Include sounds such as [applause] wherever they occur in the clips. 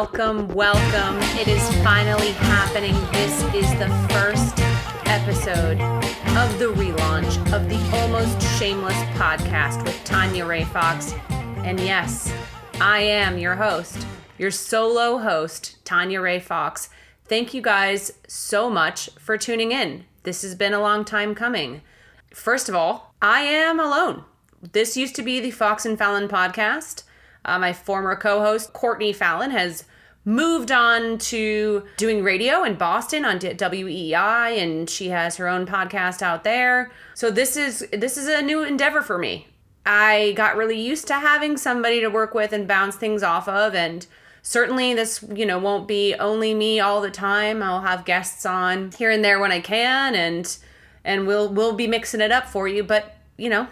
Welcome, welcome. It is finally happening. This is the first episode of the relaunch of the Almost Shameless podcast with Tanya Ray Fox. And yes, I am your host, your solo host, Tanya Ray Fox. Thank you guys so much for tuning in. This has been a long time coming. First of all, I am alone. This used to be the Fox and Fallon podcast. Uh, my former co host, Courtney Fallon, has moved on to doing radio in Boston on WEEI and she has her own podcast out there. So this is this is a new endeavor for me. I got really used to having somebody to work with and bounce things off of and certainly this, you know, won't be only me all the time. I'll have guests on here and there when I can and and we'll we'll be mixing it up for you, but you know,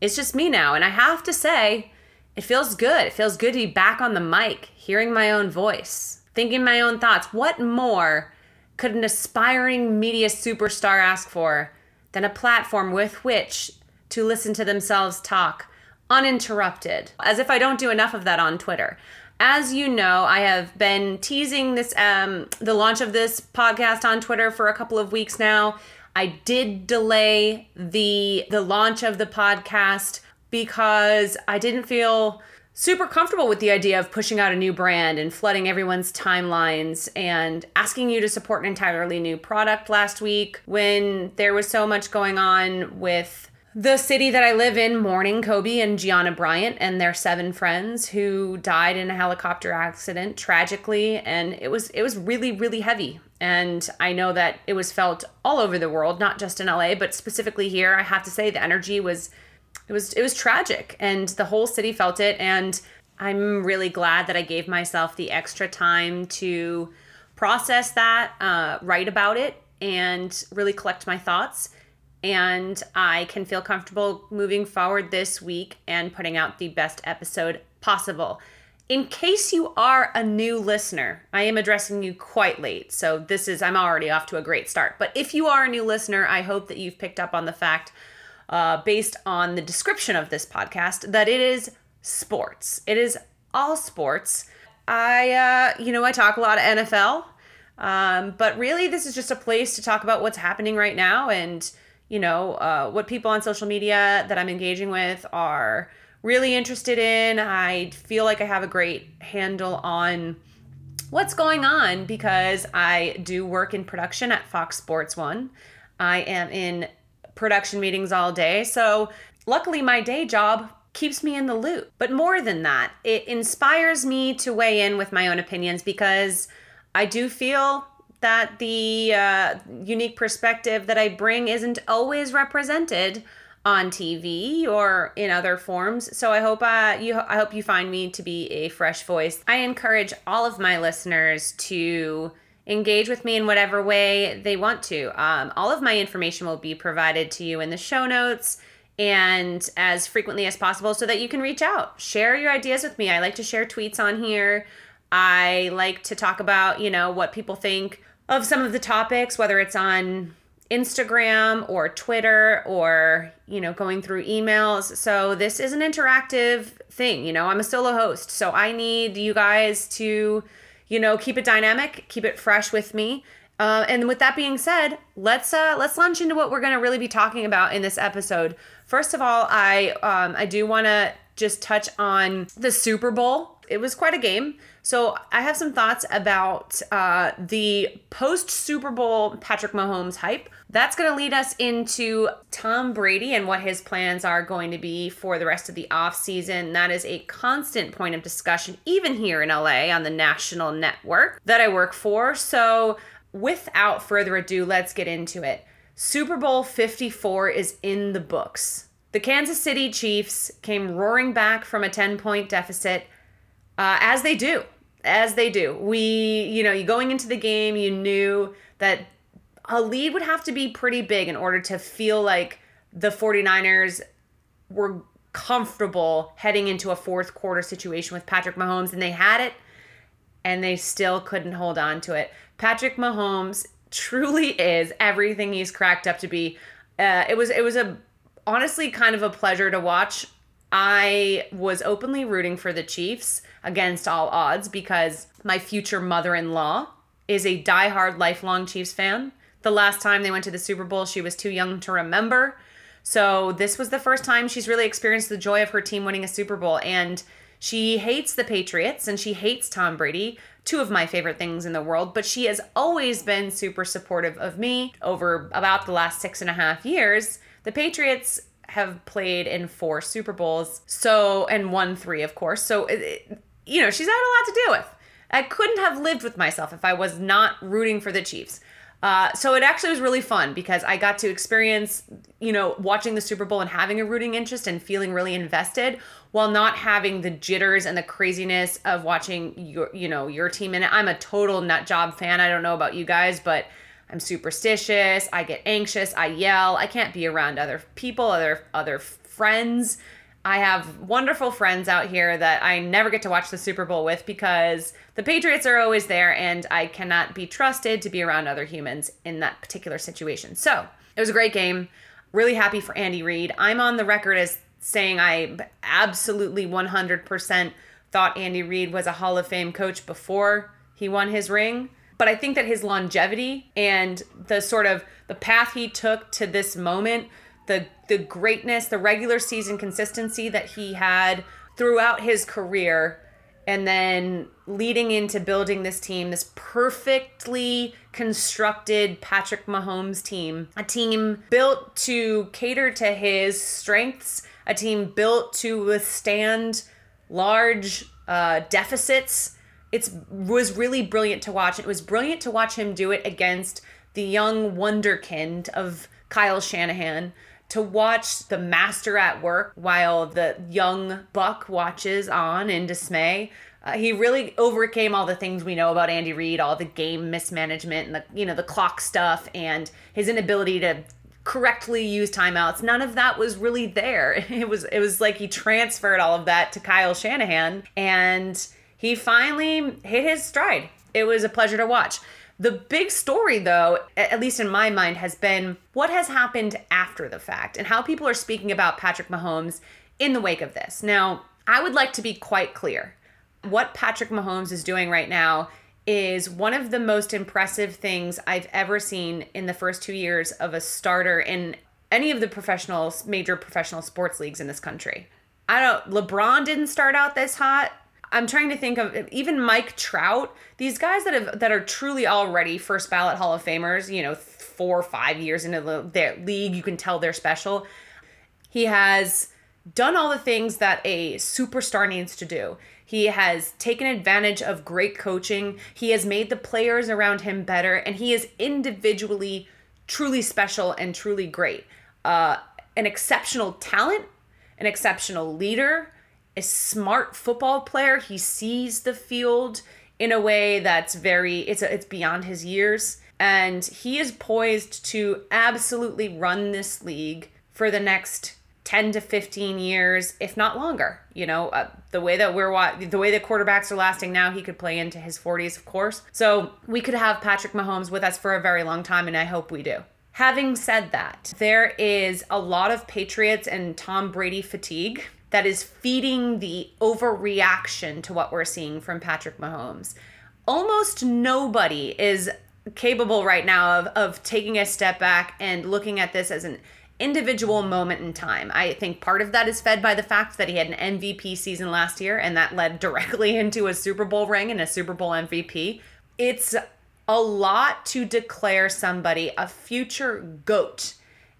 it's just me now and I have to say it feels good. It feels good to be back on the mic, hearing my own voice, thinking my own thoughts. What more could an aspiring media superstar ask for than a platform with which to listen to themselves talk uninterrupted? As if I don't do enough of that on Twitter. As you know, I have been teasing this um, the launch of this podcast on Twitter for a couple of weeks now. I did delay the the launch of the podcast because I didn't feel super comfortable with the idea of pushing out a new brand and flooding everyone's timelines and asking you to support an entirely new product last week when there was so much going on with the city that I live in mourning Kobe and Gianna Bryant and their seven friends who died in a helicopter accident tragically. And it was it was really really heavy. And I know that it was felt all over the world not just in LA but specifically here. I have to say the energy was it was it was tragic and the whole city felt it and i'm really glad that i gave myself the extra time to process that uh, write about it and really collect my thoughts and i can feel comfortable moving forward this week and putting out the best episode possible in case you are a new listener, I am addressing you quite late. So this is, I'm already off to a great start. But if you are a new listener, I hope that you've picked up on the fact uh, based on the description of this podcast that it is sports. It is all sports. I, uh, you know, I talk a lot of NFL, um, but really this is just a place to talk about what's happening right now and, you know, uh, what people on social media that I'm engaging with are really interested in. I feel like I have a great handle on what's going on because I do work in production at Fox Sports One. I am in production meetings all day. So, luckily, my day job keeps me in the loop. But more than that, it inspires me to weigh in with my own opinions because I do feel that the uh, unique perspective that I bring isn't always represented on TV or in other forms. So I hope uh, you I hope you find me to be a fresh voice. I encourage all of my listeners to engage with me in whatever way they want to. Um, all of my information will be provided to you in the show notes and as frequently as possible so that you can reach out. Share your ideas with me. I like to share tweets on here. I like to talk about, you know, what people think of some of the topics, whether it's on Instagram or Twitter or, you know, going through emails. So this is an interactive thing. You know, I'm a solo host, so I need you guys to you know, keep it dynamic, keep it fresh with me. Uh, and with that being said, let's uh, let's launch into what we're going to really be talking about in this episode. First of all, I um, I do want to just touch on the Super Bowl. It was quite a game. So I have some thoughts about uh, the post Super Bowl Patrick Mahomes hype. That's going to lead us into Tom Brady and what his plans are going to be for the rest of the offseason. That is a constant point of discussion, even here in LA on the national network that I work for. So without further ado, let's get into it. Super Bowl 54 is in the books. The Kansas City Chiefs came roaring back from a 10 point deficit, uh, as they do. As they do. We, you know, going into the game, you knew that a lead would have to be pretty big in order to feel like the 49ers were comfortable heading into a fourth quarter situation with Patrick Mahomes, and they had it, and they still couldn't hold on to it. Patrick Mahomes truly [laughs] is everything he's cracked up to be. Uh, it was it was a honestly kind of a pleasure to watch I was openly rooting for the Chiefs against all odds because my future mother in law is a diehard lifelong Chiefs fan. The last time they went to the Super Bowl, she was too young to remember. So this was the first time she's really experienced the joy of her team winning a Super Bowl. And she hates the Patriots and she hates Tom Brady, two of my favorite things in the world, but she has always been super supportive of me over about the last six and a half years. The Patriots have played in four Super Bowls, so, and won three, of course. So, it, you know, she's had a lot to deal with. I couldn't have lived with myself if I was not rooting for the Chiefs. Uh, so it actually was really fun because I got to experience, you know, watching the Super Bowl and having a rooting interest and feeling really invested while not having the jitters and the craziness of watching your, you know, your team it. I'm a total nut job fan. I don't know about you guys, but I'm superstitious. I get anxious. I yell. I can't be around other people, other other friends. I have wonderful friends out here that I never get to watch the Super Bowl with because the Patriots are always there and I cannot be trusted to be around other humans in that particular situation. So it was a great game. Really happy for Andy Reid. I'm on the record as saying I absolutely 100% thought Andy Reid was a Hall of Fame coach before he won his ring. But I think that his longevity and the sort of the path he took to this moment the the greatness, the regular season consistency that he had throughout his career and then leading into building this team, this perfectly constructed Patrick Mahomes team, a team built to cater to his strengths, a team built to withstand large uh, deficits. It was really brilliant to watch. It was brilliant to watch him do it against the young wunderkind of Kyle Shanahan, to watch the master at work while the young buck watches on in dismay. Uh, he really overcame all the things we know about Andy Reid, all the game mismanagement and the you know the clock stuff and his inability to correctly use timeouts. None of that was really there. [laughs] It was it was like he transferred all of that to Kyle Shanahan and he finally hit his stride. It was a pleasure to watch. The big story, though, at least in my mind, has been what has happened after the fact and how people are speaking about Patrick Mahomes in the wake of this. Now, I would like to be quite clear. What Patrick Mahomes is doing right now is one of the most impressive things I've ever seen in the first two years of a starter in any of the professional, major professional sports leagues in this country. I don't, LeBron didn't start out this hot. I'm trying to think of even Mike Trout, these guys that have that are truly already first ballot Hall of Famers, you know, four or five years into the, their league, you can tell they're special. He has done all the things that a superstar needs to do. He has taken advantage of great coaching. He has made the players around him better, and he is individually truly special and truly great. Uh, an exceptional talent, an exceptional leader, a smart football player. He sees the field in a way that's very it's a, it's beyond his years. And he is poised to absolutely run this league for the next 10 to 15 years if not longer you know uh, the way that we're the way the quarterbacks are lasting now he could play into his 40s of course. So we could have Patrick Mahomes with us for a very long time and I hope we do. Having said that there is a lot of Patriots and Tom Brady fatigue that is feeding the overreaction to what we're seeing from Patrick Mahomes. Almost nobody is capable right now of, of taking a step back and looking at this as an individual moment in time. I think part of that is fed by the fact that he had an MVP season last year and that led directly [laughs] into a Super Bowl ring and a Super Bowl MVP. It's a lot to declare somebody a future GOAT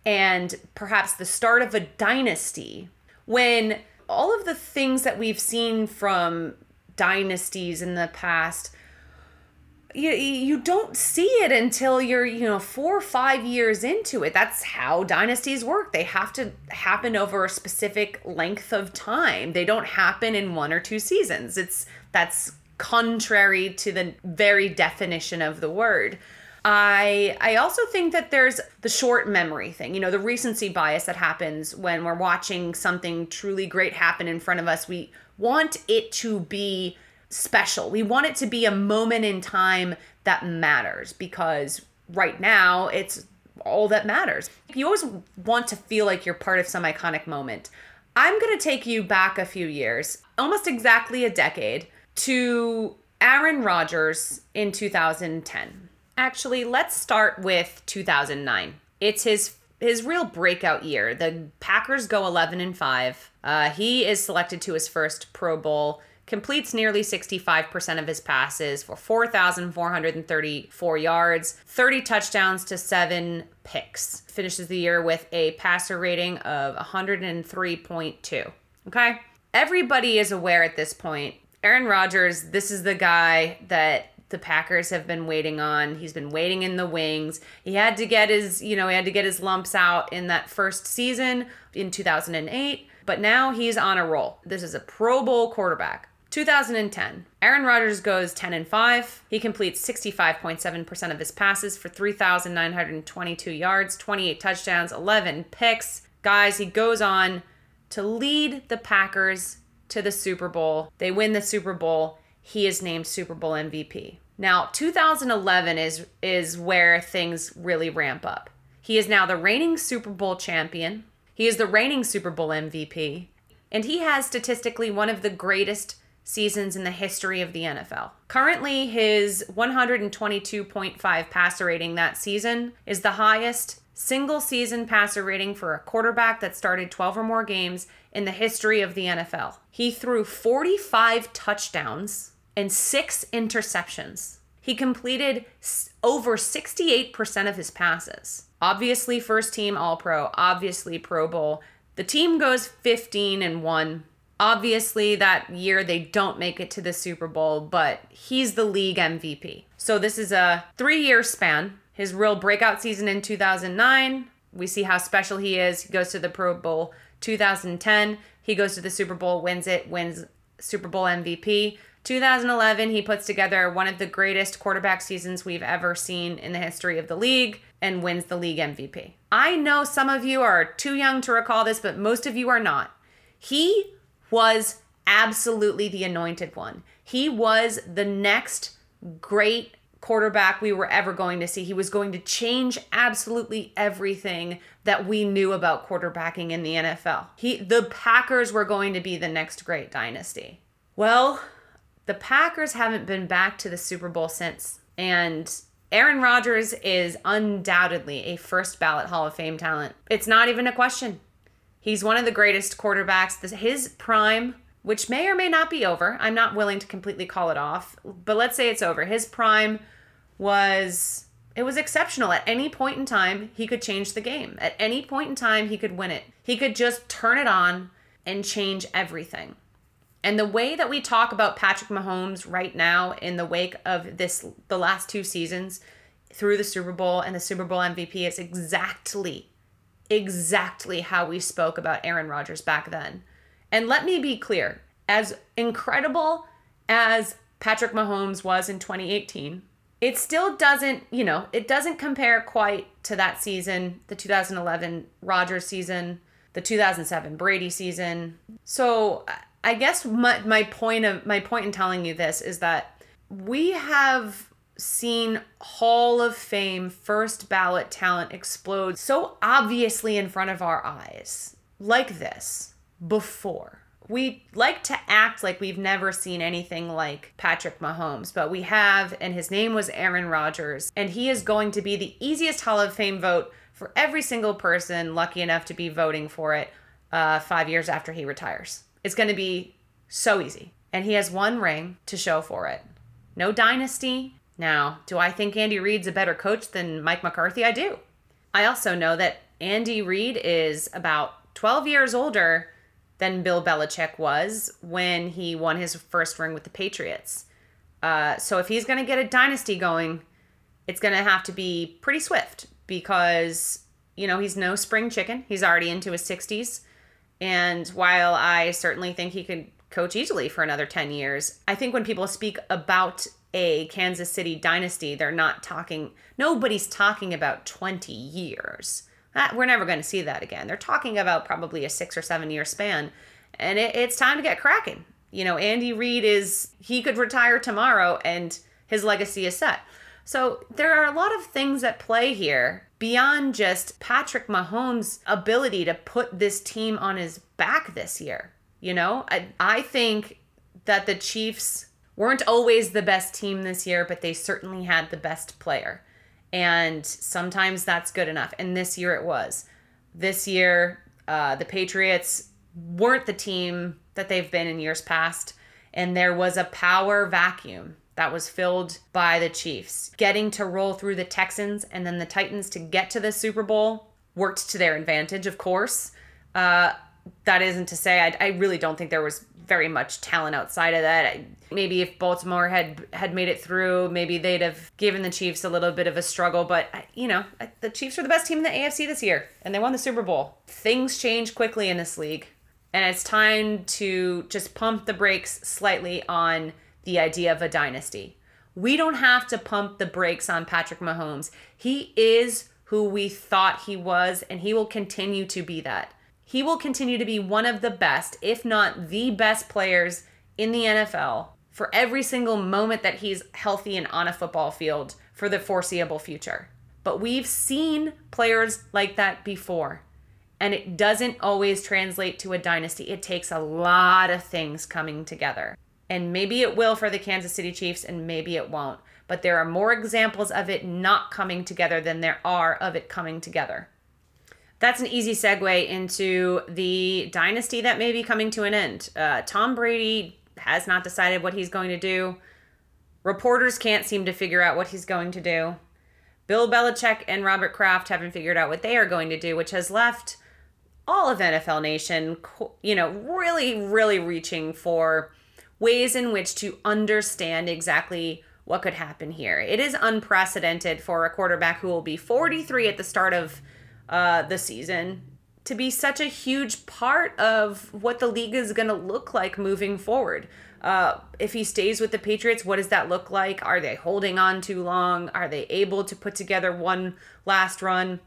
and perhaps the start of a dynasty when all of the things that we've seen from dynasties in the past you, you don't see it until you're you know four or five years into it. That's how dynasties work. They have to happen over a specific length of time. They don't happen in one or two seasons. It's that's contrary to the very definition of the word I I also think that there's the short memory thing, you know, the recency bias that happens when we're watching something truly great happen in front of us. We want it to be special. We want it to be a moment in time that matters because right now it's all that matters. You always want to feel like you're part of some iconic moment. I'm going to take you back a few years, almost exactly a decade, to Aaron Rodgers in 2010. Actually, let's start with 2009. It's his his real breakout year. The Packers go 11 and 5. Uh, he is selected to his first Pro Bowl completes nearly 65% of his passes for 4,434 yards, 30 touchdowns to seven picks. Finishes the year with a passer rating of 103.2. Okay? Everybody is aware at this point. Aaron Rodgers, this is the guy that the Packers have been waiting on. He's been waiting in the wings. He had to get his, you know, he had to get his lumps out in that first season in 2008, but now he's on a roll. This is a Pro Bowl quarterback. 2010. Aaron Rodgers goes 10 and 5. He completes 65.7% of his passes for 3,922 yards, 28 touchdowns, 11 picks. Guys, he goes on to lead the Packers to the Super Bowl. They win the Super Bowl. He is named Super Bowl MVP. Now, 2011 is is where things really ramp up. He is now the reigning Super Bowl champion. He is the reigning Super Bowl MVP, and he has statistically one of the greatest seasons in the history of the NFL. Currently, his 122.5 passer rating that season is the highest single season passer rating for a quarterback that started 12 or more games in the history of the NFL. He threw 45 touchdowns and six interceptions. He completed over 68% of his passes. Obviously, first team All Pro, obviously, Pro Bowl. The team goes 15 and 1 Obviously, that year they don't make it to the Super Bowl, but he's the league MVP. So this is a three year span. His real breakout season in 2009, we see how special he is. He goes to the Pro Bowl 2010. He goes to the Super Bowl, wins it, wins Super Bowl MVP. 2011, he puts together one of the greatest quarterback seasons we've ever seen in the history of the league and wins the league MVP. I know some of you are too young to recall this, but most of you are not. He was absolutely the anointed one. He was the next great quarterback we were ever going to see. He was going to change absolutely everything that we knew about quarterbacking in the NFL. He the Packers were going to be the next great dynasty. Well, the Packers haven't been back to the Super Bowl since and Aaron Rodgers is undoubtedly a first ballot Hall of Fame talent. It's not even a question. He's one of the greatest quarterbacks. His prime, which may or may not be over, I'm not willing to completely call it off, but let's say it's over. His prime was it was exceptional. At any point in time, he could change the game. At any point in time, he could win it. He could just turn it on and change everything. And the way that we talk about Patrick Mahomes right now in the wake of this the last two seasons through the Super Bowl and the Super Bowl MVP is exactly exactly how we spoke about Aaron Rodgers back then. And let me be clear as incredible as Patrick Mahomes was in 2018, it still doesn't, you know, it doesn't compare quite to that season, the 2011 Rodgers season, the 2007 Brady season. So, I guess my, my point of my point in telling you this is that we have seen Hall of Fame first ballot talent explode so obviously in front of our eyes, like this, before. We like to act like we've never seen anything like Patrick Mahomes, but we have, and his name was Aaron Rodgers, and he is going to be the easiest Hall of Fame vote for every single person lucky enough to be voting for it uh, five years after he retires. It's going to be so easy. And he has one ring to show for it. No dynasty, now, do I think Andy Reid's a better coach than Mike McCarthy? I do. I also know that Andy Reid is about 12 years older than Bill Belichick was when he won his first ring with the Patriots. Uh, so if he's going to get a dynasty going, it's going to have to be pretty swift because, you know, he's no spring chicken. He's already into his 60s. And while I certainly think he could coach easily for another 10 years, I think when people speak about a Kansas City dynasty, they're not talking, nobody's talking about 20 years. That, we're never going to see that again. They're talking about probably a six or seven year span. And it, it's time to get cracking. You know, Andy Reid is, he could retire tomorrow and his legacy is set. So there are a lot of things at play here beyond just Patrick Mahomes' ability to put this team on his back this year. You know, I, I think that the Chiefs weren't always the best team this year, but they certainly had the best player. And sometimes that's good enough. And this year it was. This year, uh, the Patriots weren't the team that they've been in years past. And there was a power vacuum that was filled by the Chiefs. Getting to roll through the Texans and then the Titans to get to the Super Bowl worked to their advantage, of course. Uh, that isn't to say I, I really don't think there was very much talent outside of that. Maybe if Baltimore had had made it through, maybe they'd have given the Chiefs a little bit of a struggle. But you know, the Chiefs are the best team in the AFC this year, and they won the Super Bowl. Things change quickly in this league, and it's time to just pump the brakes slightly on the idea of a dynasty. We don't have to pump the brakes on Patrick Mahomes. He is who we thought he was, and he will continue to be that he will continue to be one of the best, if not the best players in the NFL for every single moment that he's healthy and on a football field for the foreseeable future. But we've seen players like that before, and it doesn't always translate to a dynasty. It takes a lot of things coming together. And maybe it will for the Kansas City Chiefs, and maybe it won't. But there are more examples of it not coming together than there are of it coming together that's an easy segue into the dynasty that may be coming to an end. Uh, Tom Brady has not decided what he's going to do. Reporters can't seem to figure out what he's going to do. Bill Belichick and Robert Kraft haven't figured out what they are going to do, which has left all of NFL Nation, you know, really, really reaching for ways in which to understand exactly what could happen here. It is unprecedented for a quarterback who will be 43 at the start of uh, the season to be such a huge part of what the league is going to look like moving forward. Uh, if he stays with the Patriots, what does that look like? Are they holding on too long? Are they able to put together one last run?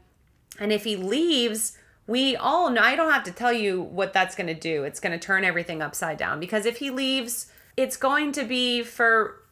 And if he leaves, we all know, I don't have to tell you what that's going to do. It's going to turn everything upside down because if he leaves, it's going to be for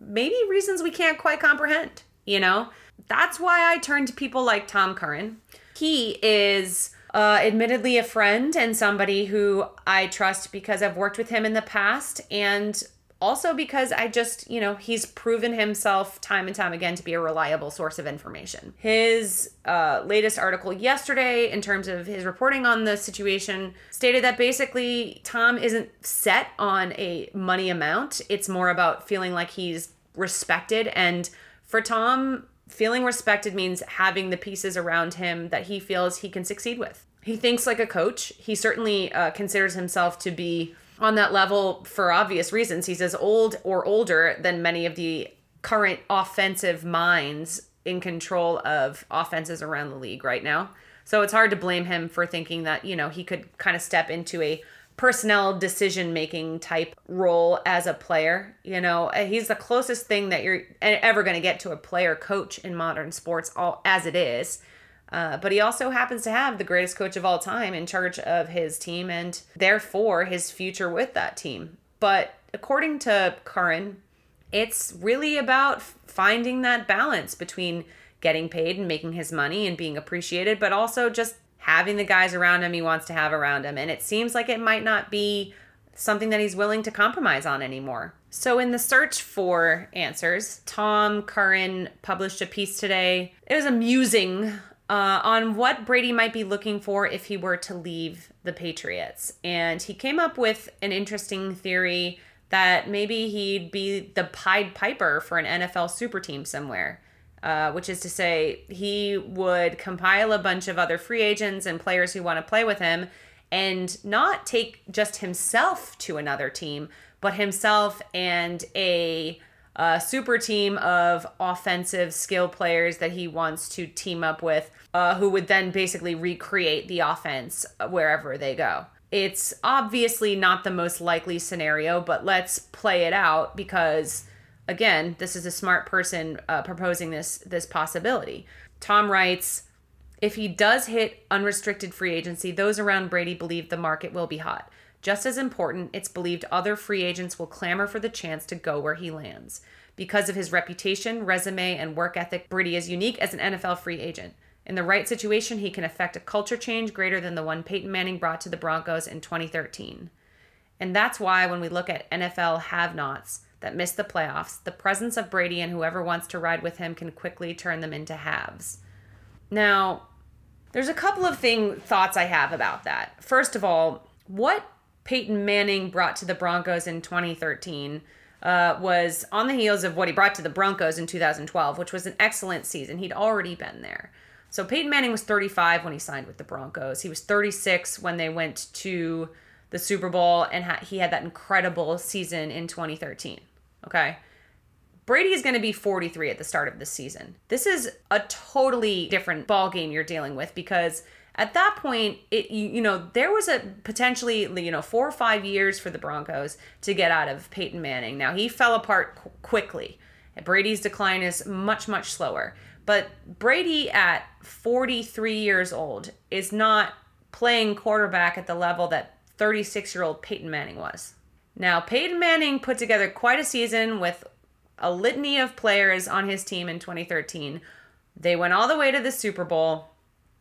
maybe reasons we can't quite comprehend, you know? That's why I turn to people like Tom Curran he is uh, admittedly a friend and somebody who I trust because I've worked with him in the past and also because I just, you know, he's proven himself time and time again to be a reliable source of information. His uh, latest article yesterday, in terms of his reporting on the situation, stated that basically Tom isn't set on a money amount. It's more about feeling like he's respected. And for Tom, feeling respected means having the pieces around him that he feels he can succeed with. He thinks like a coach. He certainly uh, considers himself to be on that level for obvious reasons. He's as old or older than many of the current offensive minds in control of offenses around the league right now. So it's hard to blame him for thinking that, you know, he could kind of step into a personnel decision making type role as a player. You know, uh, he's the closest thing that you're ever going to get to a player coach in modern sports, all as it is. Uh, but he also happens to have the greatest coach of all time in charge of his team and therefore his future with that team. But according to Curran, it's really about finding that balance between getting paid and making his money and being appreciated, but also just having the guys around him he wants to have around him. And it seems like it might not be something that he's willing to compromise on anymore. So, in the search for answers, Tom Curran published a piece today. It was amusing uh, on what Brady might be looking for if he were to leave the Patriots. And he came up with an interesting theory that maybe he'd be the Pied Piper for an NFL super team somewhere. Uh, which is to say, he would compile a bunch of other free agents and players who want to play with him and not take just himself to another team, but himself and a, a super team of offensive skill players that he wants to team up with, uh, who would then basically recreate the offense wherever they go. It's obviously not the most likely scenario, but let's play it out because again, this is a smart person uh, proposing this this possibility. Tom writes, if he does hit unrestricted free agency, those around Brady believe the market will be hot. Just as important, it's believed other free agents will clamor for the chance to go where he lands. Because of his reputation, resume, and work ethic, Brady is unique as an NFL free agent. In the right situation, he can affect a culture change greater than the one Peyton Manning brought to the Broncos in 2013. And that's why when we look at NFL have nots that miss the playoffs, the presence of Brady and whoever wants to ride with him can quickly turn them into halves. Now, there's a couple of thing thoughts I have about that. First of all, what Peyton Manning brought to the Broncos in 2013 uh, was on the heels of what he brought to the Broncos in 2012, which was an excellent season. He'd already been there. So Peyton Manning was 35 when he signed with the Broncos. He was 36 when they went to the Super Bowl, and ha- he had that incredible season in 2013. Okay. Brady is going to be 43 at the start of the season. This is a totally different ball game you're dealing with because at that point it you, you know there was a potentially you know 4 or 5 years for the Broncos to get out of Peyton Manning. Now he fell apart qu- quickly. Brady's decline is much much slower. But Brady at 43 years old is not playing quarterback at the level that 36 year old Peyton Manning was. Now, Peyton Manning put together quite a season with a litany of players on his team in 2013. They went all the way to the Super Bowl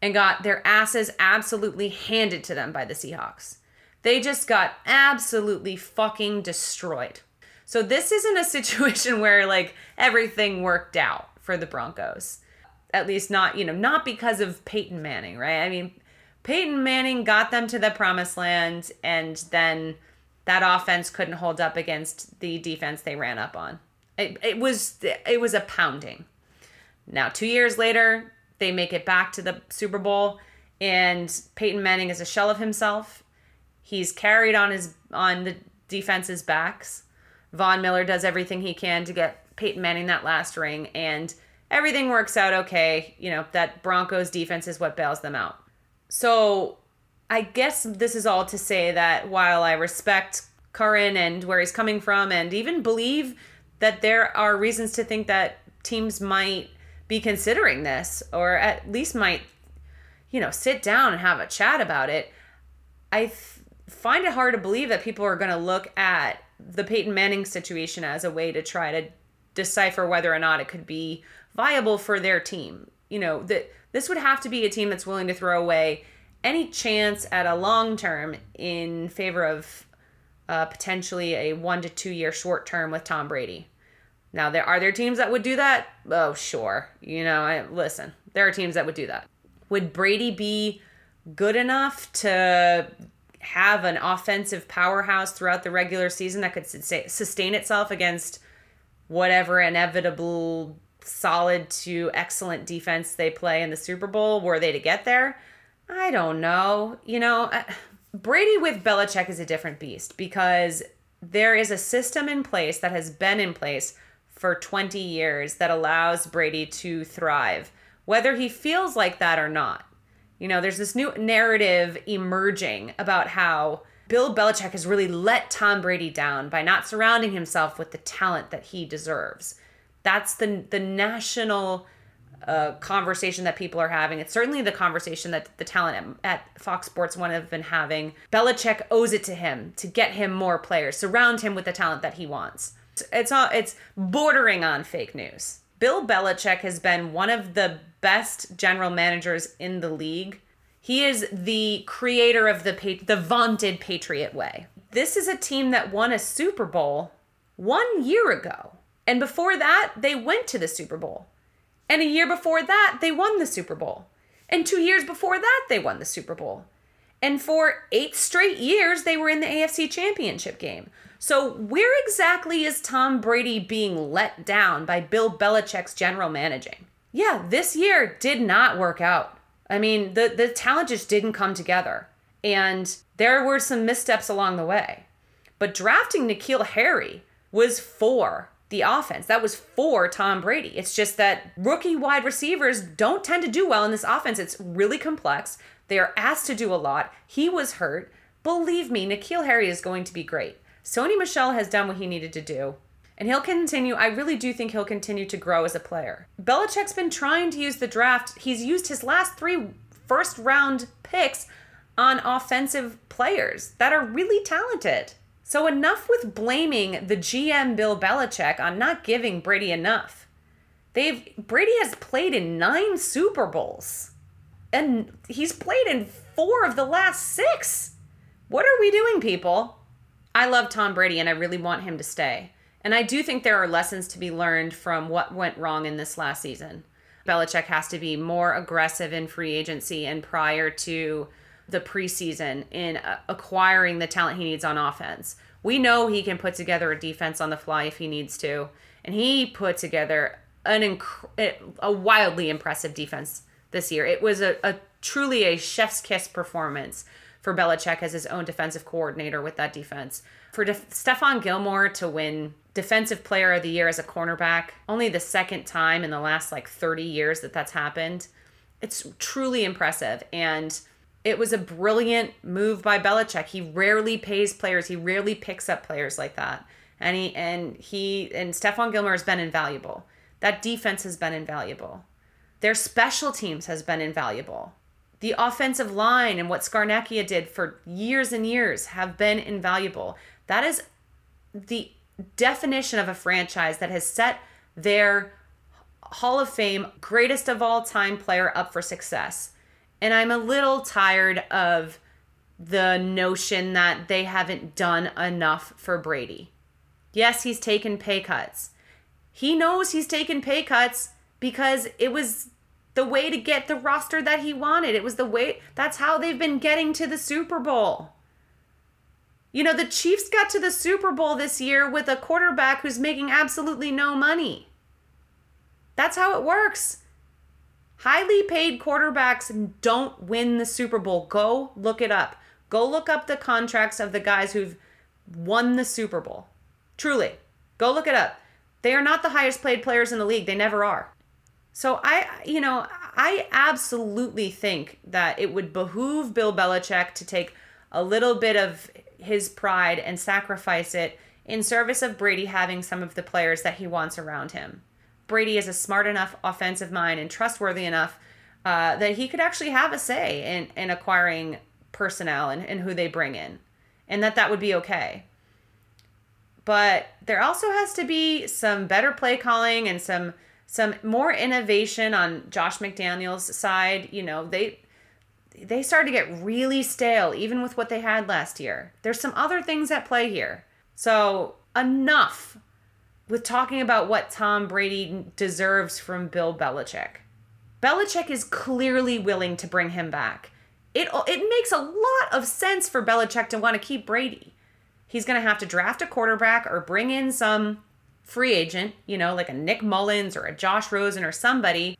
and got their asses absolutely handed to them by the Seahawks. They just got absolutely fucking destroyed. So this isn't a [laughs] situation where like everything worked out for the Broncos. At least not, you know, not because of Peyton Manning, right? I mean, Peyton Manning got them to the promised land and then that offense couldn't hold up against the defense they ran up on. It, it was it was a pounding. Now, 2 years later, they make it back to the Super Bowl and Peyton Manning is a shell of himself. He's carried on his on the defense's backs. Von Miller does everything he can to get Peyton Manning that last ring and everything works out okay. You know, that Broncos defense is what bails them out. So I guess this is all to say that while I respect Curran and where he's coming from, and even believe that there are reasons to think that teams might be considering this, or at least might, you know, sit down and have a chat about it, I th- find it hard to believe that people are going to look at the Peyton Manning situation as a way to try to decipher whether or not it could be viable for their team. You know, that this would have to be a team that's willing to throw away any chance at a long term in favor of uh, potentially a one to two year short term with Tom Brady. Now, there are there teams that would do that. Oh, sure. You know, I, listen, there are teams that would do that. Would Brady be good enough to have an offensive powerhouse throughout the regular season that could sustain itself against whatever inevitable solid to excellent defense they play in the Super Bowl were they to get there? I don't know. You know, uh, Brady with Belichick is a different beast because there is a system in place that has been in place for 20 years that allows Brady to thrive, whether he feels like that or not. You know, there's this new narrative emerging about how Bill Belichick has really let Tom Brady down by not surrounding himself with the talent that he deserves. That's the the national uh, conversation that people are having. It's certainly the conversation that the talent at, at Fox Sports One have been having. Belichick owes it to him to get him more players, surround him with the talent that he wants. It's all it's bordering on fake news. Bill Belichick has been one of the best general managers in the league. He is the creator of the the vaunted Patriot way. This is a team that won a Super Bowl 1 year ago. And before that, they went to the Super Bowl. And a year before that, they won the Super Bowl. And 2 years before that, they won the Super Bowl. And for 8 straight years, they were in the AFC Championship game. So, where exactly is Tom Brady being let down by Bill Belichick's general managing? Yeah, this year did not work out. I mean, the, the talent just didn't come together. And there were some missteps along the way. But drafting N'Keal Harry was for the offense. That was for Tom Brady. It's just that rookie wide receivers don't tend to do well in this offense. It's really complex. They are asked to do a lot. He was hurt. Believe me, N'Keal Harry is going to be great. Sony Michel has done what he needed to do. And he'll continue, I really do think he'll continue to grow as a player. Belichick's been trying to use the draft. He's used his last three first round picks on offensive players that are really talented. So, enough with blaming the GM Bill Belichick on not giving Brady enough. They've Brady has played in nine Super Bowls. and he's played in four of the last six. What are we doing, people? I love Tom Brady and I really want him to stay. And I do think there are lessons to be learned from what went wrong in this last season. Belichick has to be more aggressive in free agency and prior to the preseason in uh, acquiring the talent he needs on offense. We know he can put together a defense on the fly if he needs to, and he put together an inc- a wildly impressive defense this year. It was a, a truly a chef's kiss performance for Belichick as his own defensive coordinator with that defense. For Def- Stephon Gilmore to win Defensive Player of the Year as a cornerback, only the second time in the last like 30 years that that's happened. It's truly impressive. And it was a brilliant move by Belichick. He rarely pays players, he rarely picks up players like that. And he and he and Stephon Gilmore has been invaluable. That defense has been invaluable. Their special teams has been invaluable. The offensive line and what Scarnecchia did for years and years have been invaluable. That is the definition of a franchise that has set their Hall of Fame greatest of all time player up for success. And I'm a little tired of the notion that they haven't done enough for Brady. Yes, he's taken pay cuts. He knows he's taken pay cuts because it was the way to get the roster that he wanted. It was the way that's how they've been getting to the Super Bowl. You know, the Chiefs got to the Super Bowl this year with a quarterback who's making absolutely no money. That's how it works. Highly paid quarterbacks don't win the Super Bowl. Go look it up. Go look up the contracts of the guys who've won the Super Bowl. Truly. Go look it up. They are not the highest paid players in the league. They never are. So I, you know, I absolutely think that it would behoove Bill Belichick to take a little bit of his pride and sacrifice it in service of Brady having some of the players that he wants around him. Brady is a smart enough offensive mind and trustworthy enough uh, that he could actually have a say in, in acquiring personnel and, and who they bring in, and that that would be okay. But there also has to be some better play calling and some some more innovation on Josh McDaniels' side. You know, they they started to get really stale even with what they had last year. There's some other things at play here. So, enough with talking about what Tom Brady deserves from Bill Belichick. Belichick is clearly willing to bring him back. It, it makes a lot of sense for Belichick to want to keep Brady. He's going to have to draft a quarterback or bring in some free agent, you know, like a Nick Mullens or a Josh Rosen or somebody.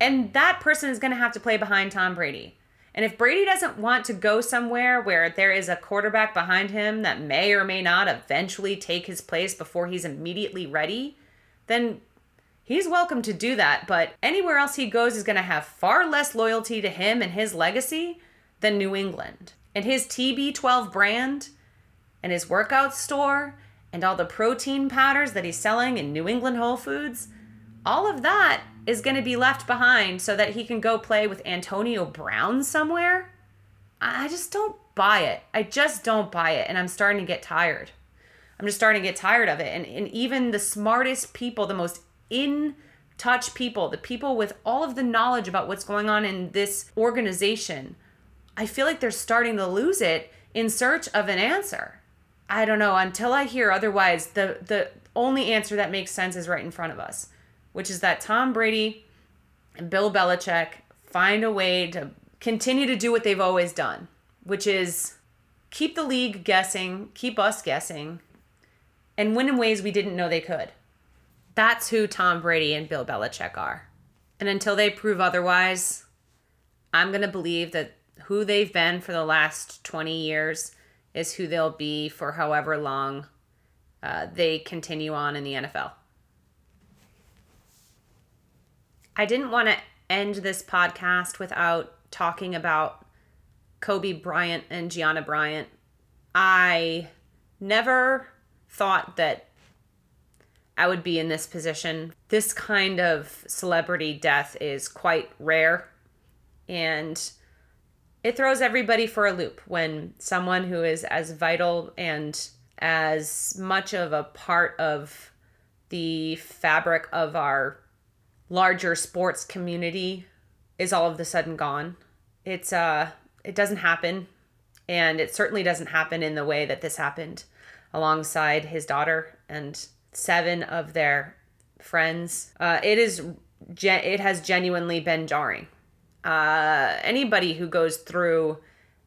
And that person is going to have to play behind Tom Brady. And if Brady doesn't want to go somewhere where there is a quarterback behind him that may or may not eventually take his place before he's immediately ready, then he's welcome to do that. But anywhere else he goes is going to have far less loyalty to him and his legacy than New England. And his TB12 brand and his workout store and all the protein powders that he's selling in New England Whole Foods, all of that is going to be left behind so that he can go play with Antonio Brown somewhere. I just don't buy it. I just don't buy it. And I'm starting to get tired. I'm just starting to get tired of it. And, and even the smartest people, the most in touch people, the people with all of the knowledge about what's going on in this organization, I feel like they're starting to lose it in search of an answer. I don't know. Until I hear otherwise, the, the only answer that makes sense is right in front of us which is that Tom Brady and Bill Belichick find a way to continue to do what they've always done, which is keep the league guessing, keep us guessing, and win in ways we didn't know they could. That's who Tom Brady and Bill Belichick are. And until they prove otherwise, I'm going to believe that who they've been for the last 20 years is who they'll be for however long uh, they continue on in the NFL. I didn't want to end this podcast without talking about Kobe Bryant and Gianna Bryant. I never thought that I would be in this position. This kind of celebrity death is quite rare and it throws everybody for a loop when someone who is as vital and as much of a part of the fabric of our larger sports community is all of a sudden gone. it's uh it doesn't happen and it certainly doesn't happen in the way that this happened alongside his daughter and seven of their friends. Uh, it is it has genuinely been jarring. Uh, anybody who goes through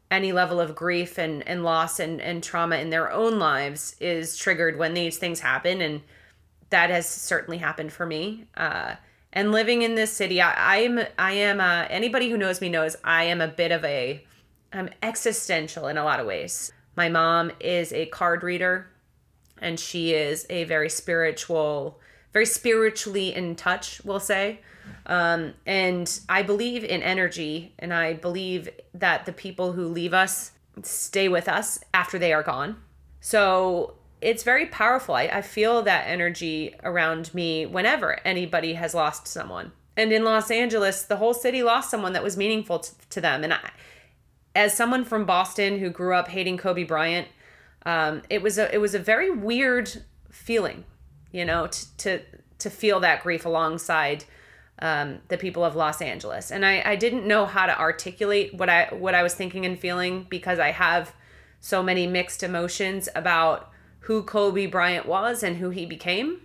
any level of grief and, and loss and, and trauma in their own lives is triggered when these things happen and that has certainly happened for me uh, and living in this city i, I am i am uh, anybody who knows me knows i am a bit of a i'm existential in a lot of ways my mom is a card reader and she is a very spiritual very spiritually in touch we'll say um, and I believe in energy, and I believe that the people who leave us stay with us after they are gone. So it's very powerful. I, I feel that energy around me whenever anybody has lost someone. And in Los Angeles, the whole city lost someone that was meaningful to, to them. And I, as someone from Boston who grew up hating Kobe Bryant, um, it was a it was a very weird feeling, you know, to to to feel that grief alongside um, the people of Los Angeles. And I, I didn't know how to articulate what I what I was thinking and feeling because I have so many mixed emotions about who Kobe Bryant was and who he became.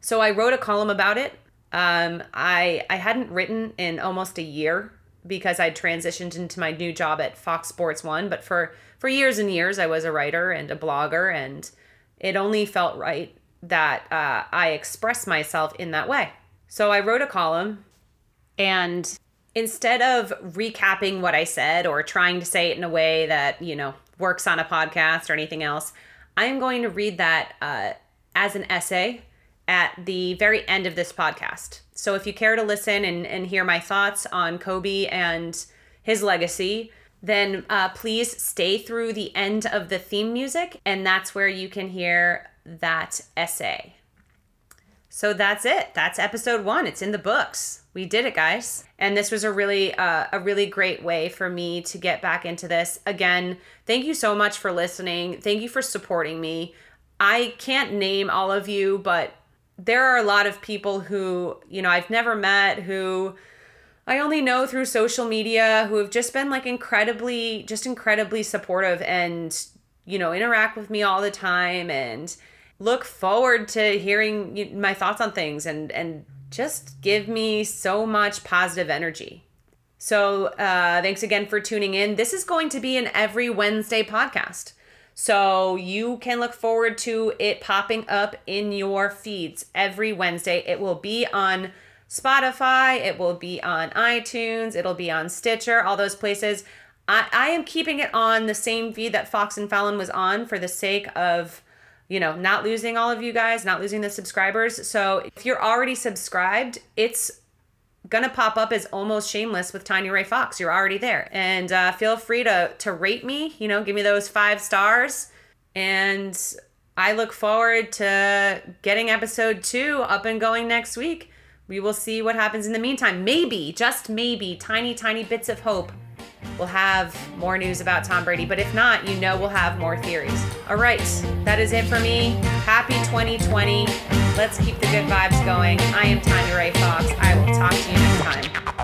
So I wrote a column about it. Um, I I hadn't written in almost a year because I transitioned into my new job at Fox Sports One. But for for years and years, I was a writer and a blogger, and it only felt right that uh, I express myself in that way. So I wrote a column and instead of recapping what I said or trying to say it in a way that, you know, works on a podcast or anything else, I'm going to read that uh, as an essay at the very end of this podcast. So if you care to listen and, and hear my thoughts on Kobe and his legacy, then uh, please stay through the end of the theme music, and that's where you can hear that essay. So that's it. That's episode one. It's in the books. We did it, guys. And this was a really, uh, a really great way for me to get back into this. Again, thank you so much for listening. Thank you for supporting me. I can't name all of you, but there are a lot of people who, you know, I've never met who I only know through social media who have just been like incredibly, just incredibly supportive and, you know, interact with me all the time and, look forward to hearing my thoughts on things and and just give me so much positive energy. So, uh, thanks again for tuning in. This is going to be an every Wednesday podcast. So, you can look forward to it popping up in your feeds every Wednesday. It will be on Spotify, it will be on iTunes, it'll be on Stitcher, all those places. I, I am keeping it on the same feed that Fox and Fallon was on for the sake of you know, not losing all of you guys, not losing the subscribers. So if you're already subscribed, it's gonna pop up as almost shameless with Tanya Ray Fox. You're already there, and uh, feel free to to rate me. You know, give me those five stars, and I look forward to getting episode two up and going next week. We will see what happens in the meantime. Maybe, just maybe, tiny, tiny bits of hope we'll have more news about Tom Brady. But if not, you know we'll have more theories. All right, that is it for me. Happy 2020. Let's keep the good vibes going. I am Tanya Ray Fox. I will talk to you next time.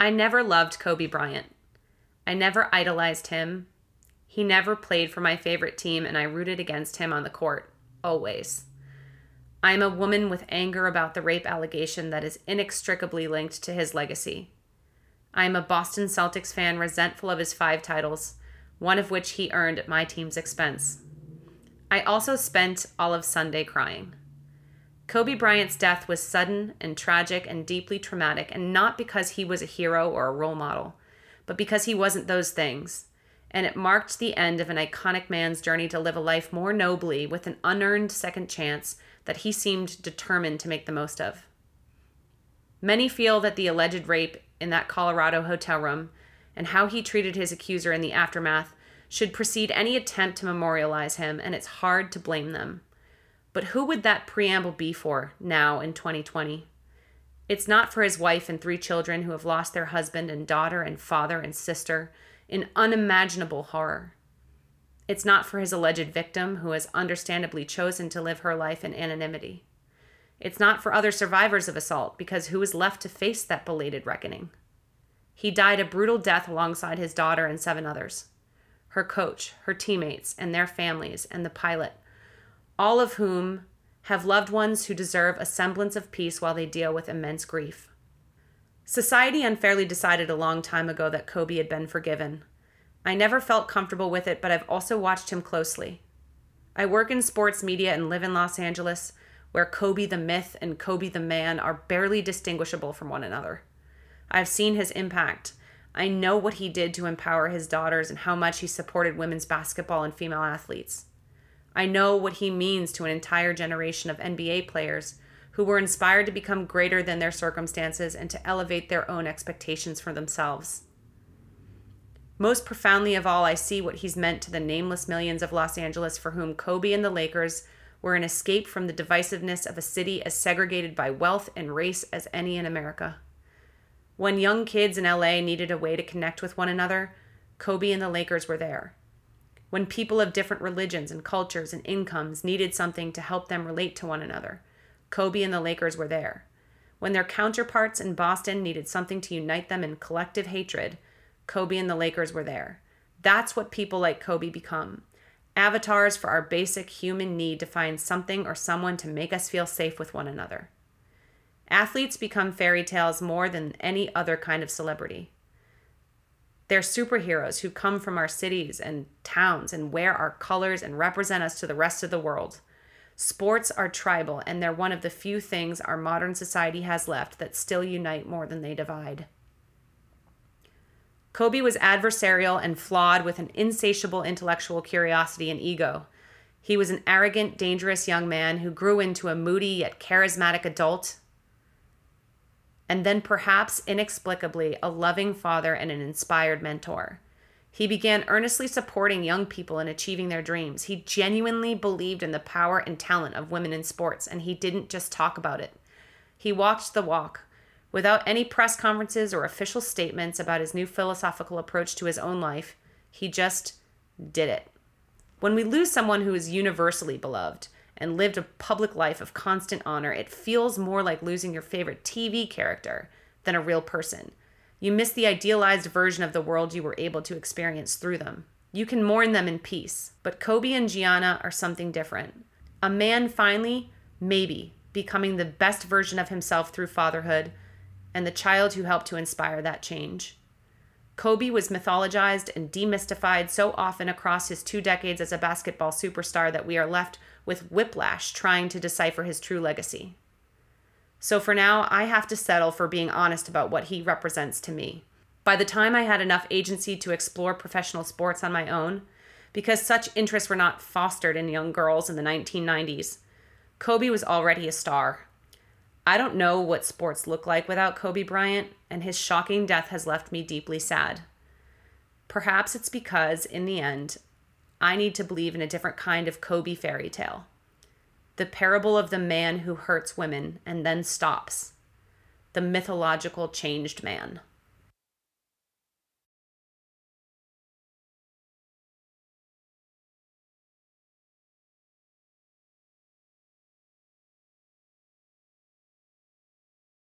I never loved Kobe Bryant. I never idolized him. He never played for my favorite team, and I rooted against him on the court, always. I am a woman with anger about the rape allegation that is inextricably linked to his legacy. I am a Boston Celtics fan resentful of his five titles, one of which he earned at my team's expense. I also spent all of Sunday crying. Kobe Bryant's death was sudden and tragic and deeply traumatic, and not because he was a hero or a role model, but because he wasn't those things. And it marked the end of an iconic man's journey to live a life more nobly with an unearned second chance that he seemed determined to make the most of. Many feel that the alleged rape in that Colorado hotel room and how he treated his accuser in the aftermath should precede any attempt to memorialize him, and it's hard to blame them. But who would that preamble be for now in 2020? It's not for his wife and three children who have lost their husband and daughter and father and sister in unimaginable horror. It's not for his alleged victim who has understandably chosen to live her life in anonymity. It's not for other survivors of assault because who is left to face that belated reckoning? He died a brutal death alongside his daughter and seven others her coach, her teammates, and their families, and the pilot, all of whom have loved ones who deserve a semblance of peace while they deal with immense grief. Society unfairly decided a long time ago that Kobe had been forgiven. I never felt comfortable with it, but I've also watched him closely. I work in sports media and live in Los Angeles, where Kobe the myth and Kobe the man are barely distinguishable from one another. I've seen his impact. I know what he did to empower his daughters and how much he supported women's basketball and female athletes. I know what he means to an entire generation of NBA players who were inspired to become greater than their circumstances and to elevate their own expectations for themselves. Most profoundly of all, I see what he's meant to the nameless millions of Los Angeles for whom Kobe and the Lakers were an escape from the divisiveness of a city as segregated by wealth and race as any in America. When young kids in LA needed a way to connect with one another, Kobe and the Lakers were there. When people of different religions and cultures and incomes needed something to help them relate to one another, Kobe and the Lakers were there. When their counterparts in Boston needed something to unite them in collective hatred, Kobe and the Lakers were there. That's what people like Kobe become avatars for our basic human need to find something or someone to make us feel safe with one another. Athletes become fairy tales more than any other kind of celebrity. They're superheroes who come from our cities and towns and wear our colors and represent us to the rest of the world. Sports are tribal, and they're one of the few things our modern society has left that still unite more than they divide. Kobe was adversarial and flawed with an insatiable intellectual curiosity and ego. He was an arrogant, dangerous young man who grew into a moody yet charismatic adult. And then, perhaps inexplicably, a loving father and an inspired mentor. He began earnestly supporting young people in achieving their dreams. He genuinely believed in the power and talent of women in sports, and he didn't just talk about it. He walked the walk, Without any press conferences or official statements about his new philosophical approach to his own life, he just did it. When we lose someone who is universally beloved and lived a public life of constant honor, it feels more like losing your favorite TV character than a real person. You miss the idealized version of the world you were able to experience through them. You can mourn them in peace, but Kobe and Gianna are something different. A man finally, maybe, becoming the best version of himself through fatherhood and the child who helped to inspire that change. Kobe was mythologized and demystified so often across his two decades as a basketball superstar that we are left with whiplash trying to decipher his true legacy. So for now, I have to settle for being honest about what he represents to me. By the time I had enough agency to explore professional sports on my own, because such interests were not fostered in young girls in the 1990s, Kobe was already a star. I don't know what sports look like without Kobe Bryant, and his shocking death has left me deeply sad. Perhaps it's because, in the end, I need to believe in a different kind of Kobe fairy tale the parable of the man who hurts women and then stops, the mythological changed man.